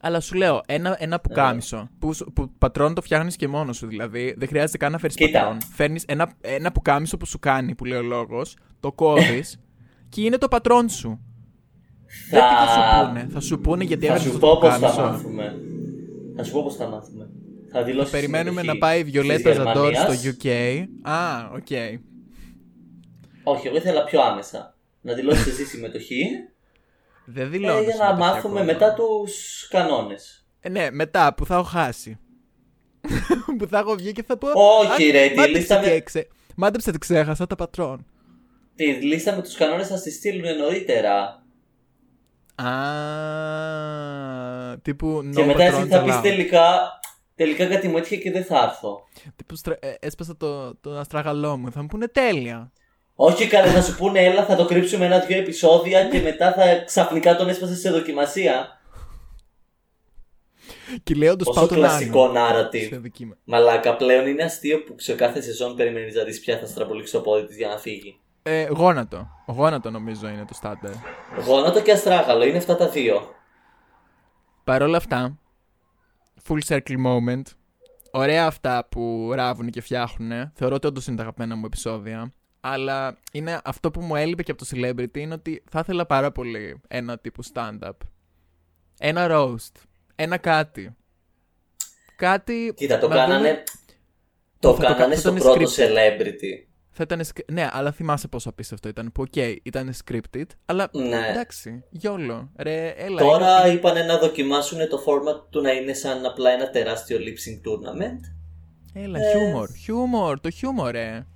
Αλλά σου λέω, ένα, ένα πουκάμισο που, σου- που πατρόν το φτιάχνεις και μόνος σου. Δηλαδή, δεν χρειάζεται καν να φέρεις Κοίτα. πατρόν. Φέρνεις ένα, ένα πουκάμισο που σου κάνει, που λέει ο λόγος, το κόβεις και είναι το πατρόν σου. Δεν τι θα σου πούνε. Θα σου πούνε γιατί Θα έβαλες σου αυτό το πω πώς θα πουκάμισο. μάθουμε. Θα σου πω πώς θα μάθουμε. Θα δηλώσεις Περιμένουμε συμμετοχή να πάει η Βιολέτα της Ζαντόρ στο Γερμανίας. UK. Α, οκ. Όχι, εγώ ήθελα πιο άμεσα. Να δηλώσεις εσύ συμμετοχή Δεν ε, δηλώνω. για να συμμετοχή μάθουμε ακόμα. μετά τους κανόνες. Ε, ναι, μετά που θα έχω χάσει. που θα έχω βγει και θα πω. Όχι, «Α, ρε, τη μάντεψε λίστα και με- έξε- Μάντεψε ότι ξέχασα τα πατρόν. Τη λίστα με τους κανόνες θα στη στείλουν νωρίτερα. Α, τύπου no και μετά εσύ patrons θα πεις allowed. τελικά, τελικά κάτι μου έτυχε και δεν θα έρθω. Τύπου στρα- ε, έσπασα το, το αστραγαλό μου. Θα μου πούνε τέλεια. Όχι καλά, θα σου πούνε έλα, θα το κρύψουμε ένα-δυο επεισόδια και μετά θα ξαφνικά τον έσπασες σε δοκιμασία. Και λέω το Πόσο πάω τον κλασικό άλλο. narrative. Σε δοκίμα. Μαλάκα, πλέον είναι αστείο που σε κάθε σεζόν περιμένεις να δεις ποια θα στραβολήξει το πόδι της για να φύγει. Ε, γόνατο. Γόνατο νομίζω είναι το στάντερ. Γόνατο και αστράγαλο, είναι αυτά τα δύο. Παρ' όλα αυτά, full circle moment. Ωραία αυτά που ράβουν και φτιάχνουν. Θεωρώ ότι όντως είναι τα αγαπημένα μου επεισόδια. Αλλά είναι αυτό που μου έλειπε και από το celebrity είναι ότι θα ήθελα πάρα πολύ ένα τύπου stand-up. Ένα roast. Ένα κάτι. Κάτι. Κοίτα, το να κάνανε. δούμε- Το Θα το κάνανε κα- στο θα ήταν πρώτο scripted. celebrity. Θα ήταν. σκ- Ναι, αλλά θυμάσαι πόσο απίστευτο ήταν. Που, οκ, ήταν scripted, αλλά. Ναι. Εντάξει, YOLO. Ρε, έλα. Τώρα είναι- είπανε να δοκιμάσουν το format του να είναι σαν απλά ένα τεράστιο lip sync tournament. Έλα, Ε. χιούμορ. Χιούμορ, το χιούμορ, ρε.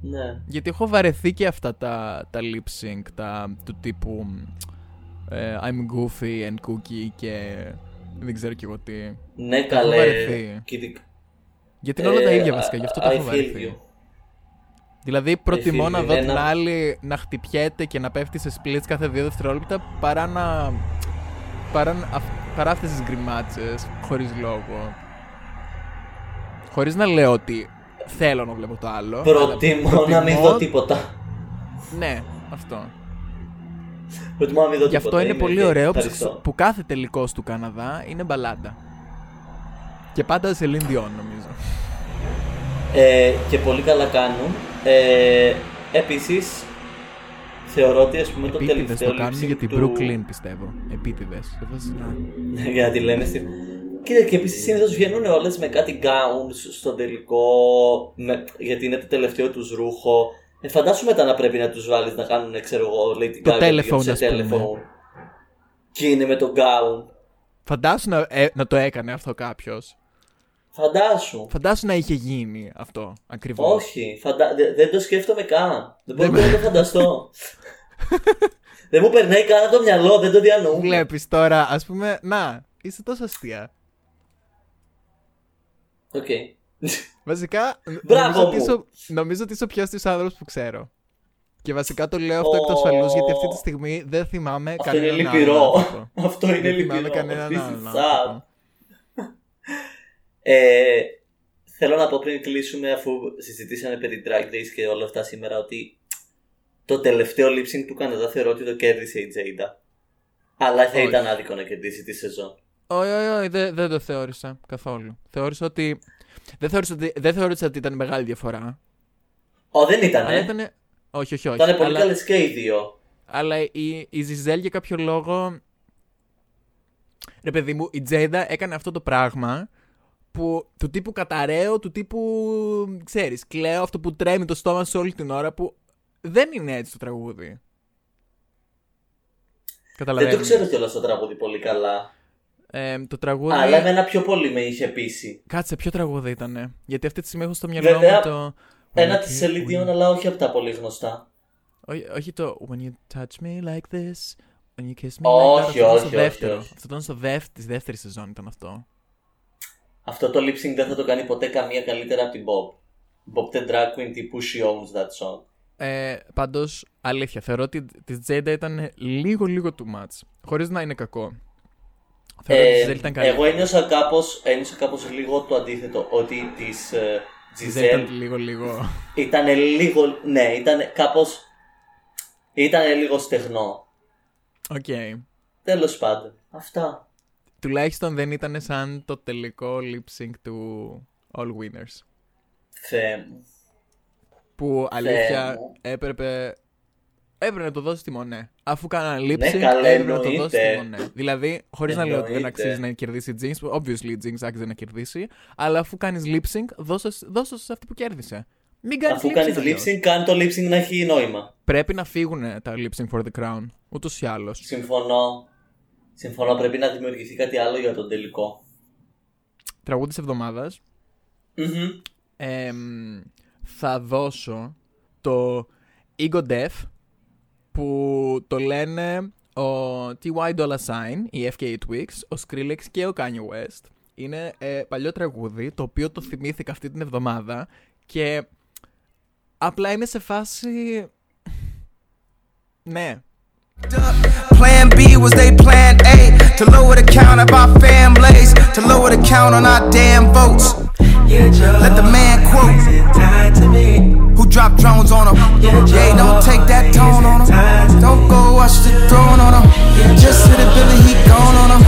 Ναι. Γιατί έχω βαρεθεί και αυτά τα, τα lip sync, τα, του τύπου ε, I'm goofy and kooky και δεν ξέρω κι εγώ τι. Ναι, έχω καλέ. βαρεθεί. Κοίτα- Γιατί είναι όλα τα ε, ίδια βασικά, γι' αυτό το I έχω feel βαρεθεί. You. Δηλαδή προτιμώ feel να you. δω Είναι την ένα- άλλη να χτυπιέται και να πέφτει σε splits κάθε δύο δευτερόλεπτα παρά να... παρά, να- αυ- παρά αυτές τις γκριμάτσες χωρίς λόγο. Χωρίς να λέω ότι θέλω να βλέπω το άλλο. αλλά Προτιμώ να μην προτιμώ- δω τίποτα. Ναι, αυτό. Προτιμώ να μην δω Γι' τίποτα. αυτό είναι Είμαι πολύ οκ. ωραίο που, Ευχαριστώ. που κάθε τελικός του Καναδά είναι μπαλάντα. Και πάντα σε Dion νομίζω. Ε, και πολύ καλά κάνουν. Ε, Επίσης, θεωρώ ότι ας πούμε το Επίτηδες τελευταίο το κάνουν lip sync για την του... Brooklyn πιστεύω. Επίτηδες. Δεν θα συζητάω. για να τη λένε στη... Κοίτα, και επίσης συνήθως βγαίνουν όλες με κάτι gowns στο τελικό, με... γιατί είναι το τελευταίο τους ρούχο. Ε, φαντάσου μετά να πρέπει να τους βάλεις να κάνουν, ξέρω εγώ, Lady Το Gaga telephone, σε ας πούμε. telephone. Και είναι με το gown. Φαντάσου να, ε, να το έκανε αυτό κάποιος. Φαντάσου. Φαντάσου να είχε γίνει αυτό ακριβώς. Όχι, φαντα... δε- δεν το σκέφτομαι καν. Δεν μπορώ Δεν- να το φανταστώ. δεν μου περνάει καν από το μυαλό, δεν το διανοούμε. Βλέπεις τώρα, ας πούμε, να, είσαι τόσο αστεία. Οκ. Βασικά, Μπράβο νομίζω, ότι μου. είσαι, νομίζω ότι είσαι ο πιο αστείος άνθρωπος που ξέρω. Και βασικά το λέω αυτό εκ του Ω. ασφαλού γιατί αυτή τη στιγμή δεν θυμάμαι Αυτό είναι κανέναν άλλον λυπηρό. άνθρωπο. Αυτό είναι Δεν θυμάμαι λυπηρό. κανέναν This is άλλον sad. άνθρωπο. Ε, θέλω να πω πριν κλείσουμε αφού συζητήσαμε περί Drag Race και όλα αυτά σήμερα ότι το τελευταίο lip sync του Καναδά θεωρώ ότι το κέρδισε η Τζέιντα. Αλλά θα Όχι. ήταν άδικο να κερδίσει τη σεζόν. Όχι, όχι, όχι, δεν, δεν το θεώρησα καθόλου. Θεώρησα ότι. Δεν θεώρησα ότι, δεν θεώρησα ότι ήταν μεγάλη διαφορά. Ω, δεν ήταν. Αλλά Ε. ήταν. Όχι, όχι, όχι. Ήταν πολύ αλλά, καλές και οι δύο. αλλά η, η Ζιζέλ για κάποιο λόγο. Ρε παιδί μου, η Τζέιντα έκανε αυτό το πράγμα που του τύπου καταραίω, του τύπου. ξέρεις, κλαίω αυτό που τρέμει το στόμα σου όλη την ώρα που δεν είναι έτσι το τραγούδι. Δεν Καταλαβαίνεις. το ξέρω κιόλας το τραγούδι πολύ καλά. Ε, το τραγούδι. Αλλά εμένα πιο πολύ με είχε πείσει. Κάτσε, ποιο τραγούδι ήτανε; Γιατί αυτή τη στιγμή έχω στο μυαλό Βέβαια, μου το. Ένα When της you- Celine Dion, when- αλλά όχι από τα πολύ γνωστά. Όχι, όχι το When you touch me like this, when you kiss me Όχι, like that. Αυτό ήταν όχι, στο όχι, δεύτερο. όχι. Αυτό ήταν στο δεύτερο, της δεύτερης σεζόν ήταν αυτό. Αυτό το lip sync δεν θα το κάνει ποτέ καμία καλύτερα από την Bob. Bob the Drag Queen τύπου She Owns That Song. Ε, Πάντως, αλήθεια, θεωρώ ότι της Τζέιντα ήταν λίγο λίγο too much. Χωρίς να είναι κακό. Θεωρώ ότι η Ε, Τζέιντα ήταν καλή. εγώ ένιωσα κάπως, ένιωσα κάπως λίγο το αντίθετο, ότι της ε, Η Τζέιντα Giselle ήταν λίγο λίγο. ήταν λίγο, ναι, ήταν κάπως, ήταν λίγο στεγνό. Οκ. Τέλος πάντων, αυτά. Τουλάχιστον δεν ήταν σαν το τελικό lip sync του All Winners. Θεέ μου. Που αλήθεια μου. έπρεπε. Έπρεπε να το δώσει τη Μονέ. Αφού κάνανε lip Ναι, sync, καλά, έπρεπε να το εννοείται. δώσει τη Μονέ. Δηλαδή, χωρίς να λέω ότι δεν Εννοείται. αξίζει να κερδίσει η Jinx, obviously η Jinx άξιζε να κερδίσει, αλλά αφού κάνεις lip sync, δώσες, δώσες σε αυτή που κέρδισε. Μην κάνεις Αφού lip κάνεις sync. lip αλλιώς. sync, κάνει το lip sync να έχει νόημα. Πρέπει να φύγουν τα lip sync for the crown. Ούτως ή άλλως. Συμφωνώ. Συμφωνώ, πρέπει να δημιουργηθεί κάτι άλλο για τον τελικό. Τραγούδι της εβδομάδας. Μμμ. θα δώσω το Ego Def που το λένε ο T.Y. Dolla Sign, η FKA Twix, ο Skrillex και ο Kanye West. Είναι ε, παλιό τραγούδι το οποίο το θυμήθηκα αυτή την εβδομάδα και απλά είμαι σε φάση... Ναι, Plan B was they plan A to lower the count of our families, to lower the count on our damn votes. Let the man quote who dropped drones on him. Yeah, don't take that tone on him. Don't go watch the throne on him. Just hit it, Billy, he gone on him.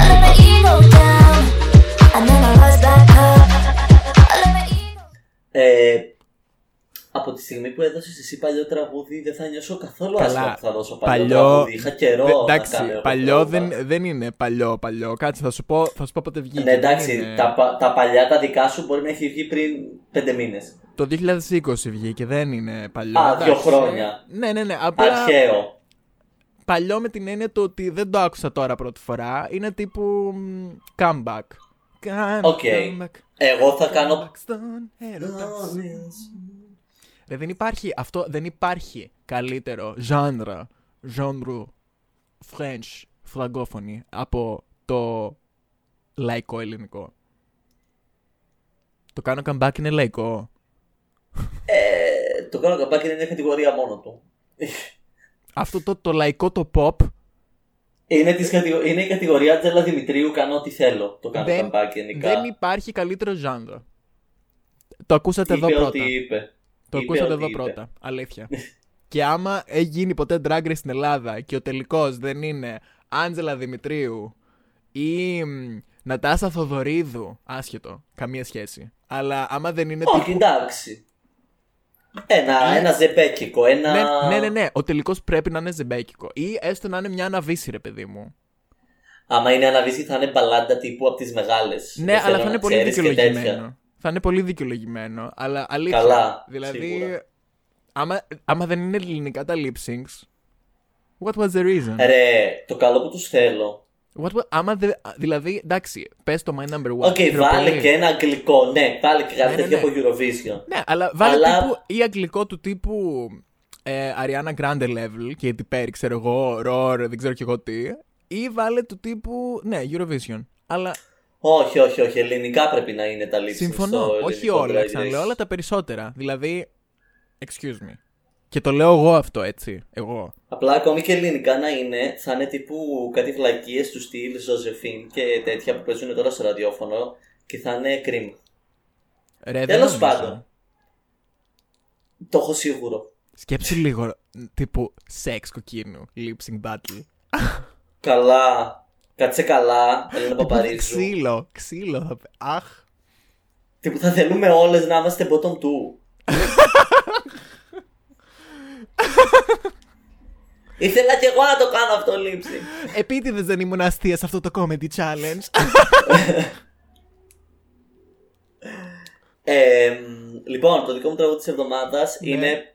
I let my εσύ παλιό τραγούδι δεν θα νιώσω καθόλου Καλά. άσχημα που θα δώσω παλιό, Παλιό. τραγούδι. Είχα καιρό Δε- να εντάξει, κάνω εγώ παλιό throwback. δεν, δεν είναι παλιό παλιό. Κάτσε, θα σου πω, θα σου πω πότε βγήκε. Ναι, εντάξει, Δεν είναι- τα, πα- τα παλιά τα δικά σου μπορεί να έχει βγει πριν πέντε μήνες. Το 2020 βγήκε, δεν είναι παλιό. Α, δύο εντάξει. χρόνια. Ναι, ναι, ναι. Απλά Αρχαίο. παλιό με την έννοια του ότι δεν το άκουσα τώρα πρώτη φορά. Είναι τύπου μ, comeback. Come, OK. comeback, Εγώ θα κάνω. comeback στον έρωτα σου. Ρε, δεν υπάρχει, αυτό δεν υπάρχει καλύτερο genre, genre French, φραγκόφωνη από το λαϊκό ελληνικό. Το κάνω comeback είναι λαϊκό. Ε, το κάνω καμπάκι είναι μια κατηγορία μόνο του. Αυτό το, το λαϊκό το pop Είναι, της κατηγο... είναι η κατηγορία Τζέλα Δημητρίου. Κάνω ό,τι θέλω. Το κάνω δεν, καμπάκι γενικά. δεν υπάρχει καλύτερο genre. Το ακούσατε είπε εδώ πρώτα. ό,τι είπε. Το είπε ακούσατε ό,τι εδώ είπε. πρώτα. Αλήθεια. και άμα έχει γίνει ποτέ drag race στην Ελλάδα και ο τελικός δεν είναι Άντζελα Δημητρίου ή μ, Νατάσα Θοδωρίδου, άσχετο, καμία σχέση. Αλλά άμα δεν είναι. Όχι, τύπου- εντάξει. Ένα, ένα ζεμπέκικο, ένα... Ναι, ναι, ναι, ναι. Ο τελικός πρέπει να είναι ζεμπέκικο. Ή έστω να είναι μια αναβίση, ρε παιδί μου. Άμα είναι αναβίση θα είναι μπαλάντα τύπου από τις μεγάλες. Ναι, Δεν αλλά θέλω θα να είναι πολύ ξέρεις και τέτοια. δικαιολογημένο. Θα είναι πολύ δικαιολογημένο. Αλλά αλήθεια. Καλά, Δηλαδή, σίγουρα. άμα, άμα δεν είναι ελληνικά τα lip syncs, what was the reason? Ρε, το καλό που τους θέλω. What, wa- άμα δε, δηλαδή, εντάξει, πες το my number one. OK, χειροφιλί. βάλε και ένα αγγλικό. Ναι, βάλε και κάτι Ναι, ναι, τέτοιο ναι. από Eurovision. Ναι, αλλά βάλε Αλλά- τύπου ή αγγλικό του τύπου ε, Ariana Grande level και την Perry, ξέρω εγώ, Roar, δεν ξέρω κι εγώ τι. Ή βάλε του τύπου, ναι, Eurovision. Αλλά Όχι, όχι, όχι. Ελληνικά πρέπει να είναι τα lip sync συμφωνώ, στο όχι ελληνικό όλα, Drag Race. ξαναλέω, αλλά τα περισσότερα. Δηλαδή, excuse me. Και το λέω εγώ αυτό, έτσι. Εγώ. Απλά ακόμη και ελληνικά να είναι, θα είναι τύπου κάτι βλακίες του στυλ Ζωζεφίν και τέτοια που παίζουν τώρα στο ραδιόφωνο και θα είναι κρίμα. Ρε, δεν Τέλος νομίζω. πάντων. Το έχω σίγουρο. Σκέψου λίγο, τύπου σεξ κοκκίνου, lip sync battle. Καλά. Κάτσε καλά, Ελένα Παπαρίζου. Ξύλο, ξύλο θα πει. Αχ. Τύπου θα θέλουμε όλες να είμαστε bottom 2. Ήθελα κι εγώ να το κάνω αυτό λήψη. Επίτηδες δεν ήμουν αστεία σε αυτό το comedy challenge. Ε, λοιπόν, το δικό μου τραγούδι της εβδομάδας Ναι. είναι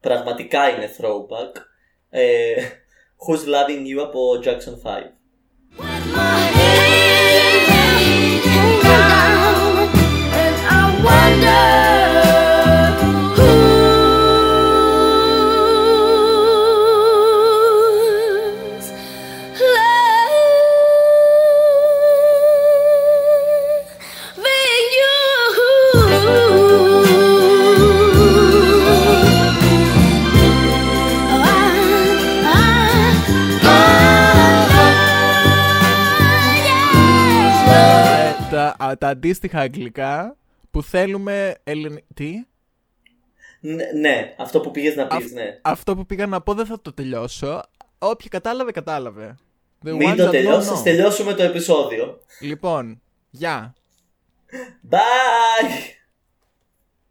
πραγματικά είναι throwback. Ε, Who's Loving You από Jackson 5. Τα, α, τα αντίστοιχα αγγλικά που θέλουμε Ελλην... Τι; Ναι, ναι, αυτό που πήγες να πεις, Αυ- ναι. Αυτό που πήγα να πω δεν θα το τελειώσω. Όποια κατάλαβε, κατάλαβε. The Μην one το that τελειώσεις, don't know. τελειώσουμε το επεισόδιο. Λοιπόν, γεια. Bye!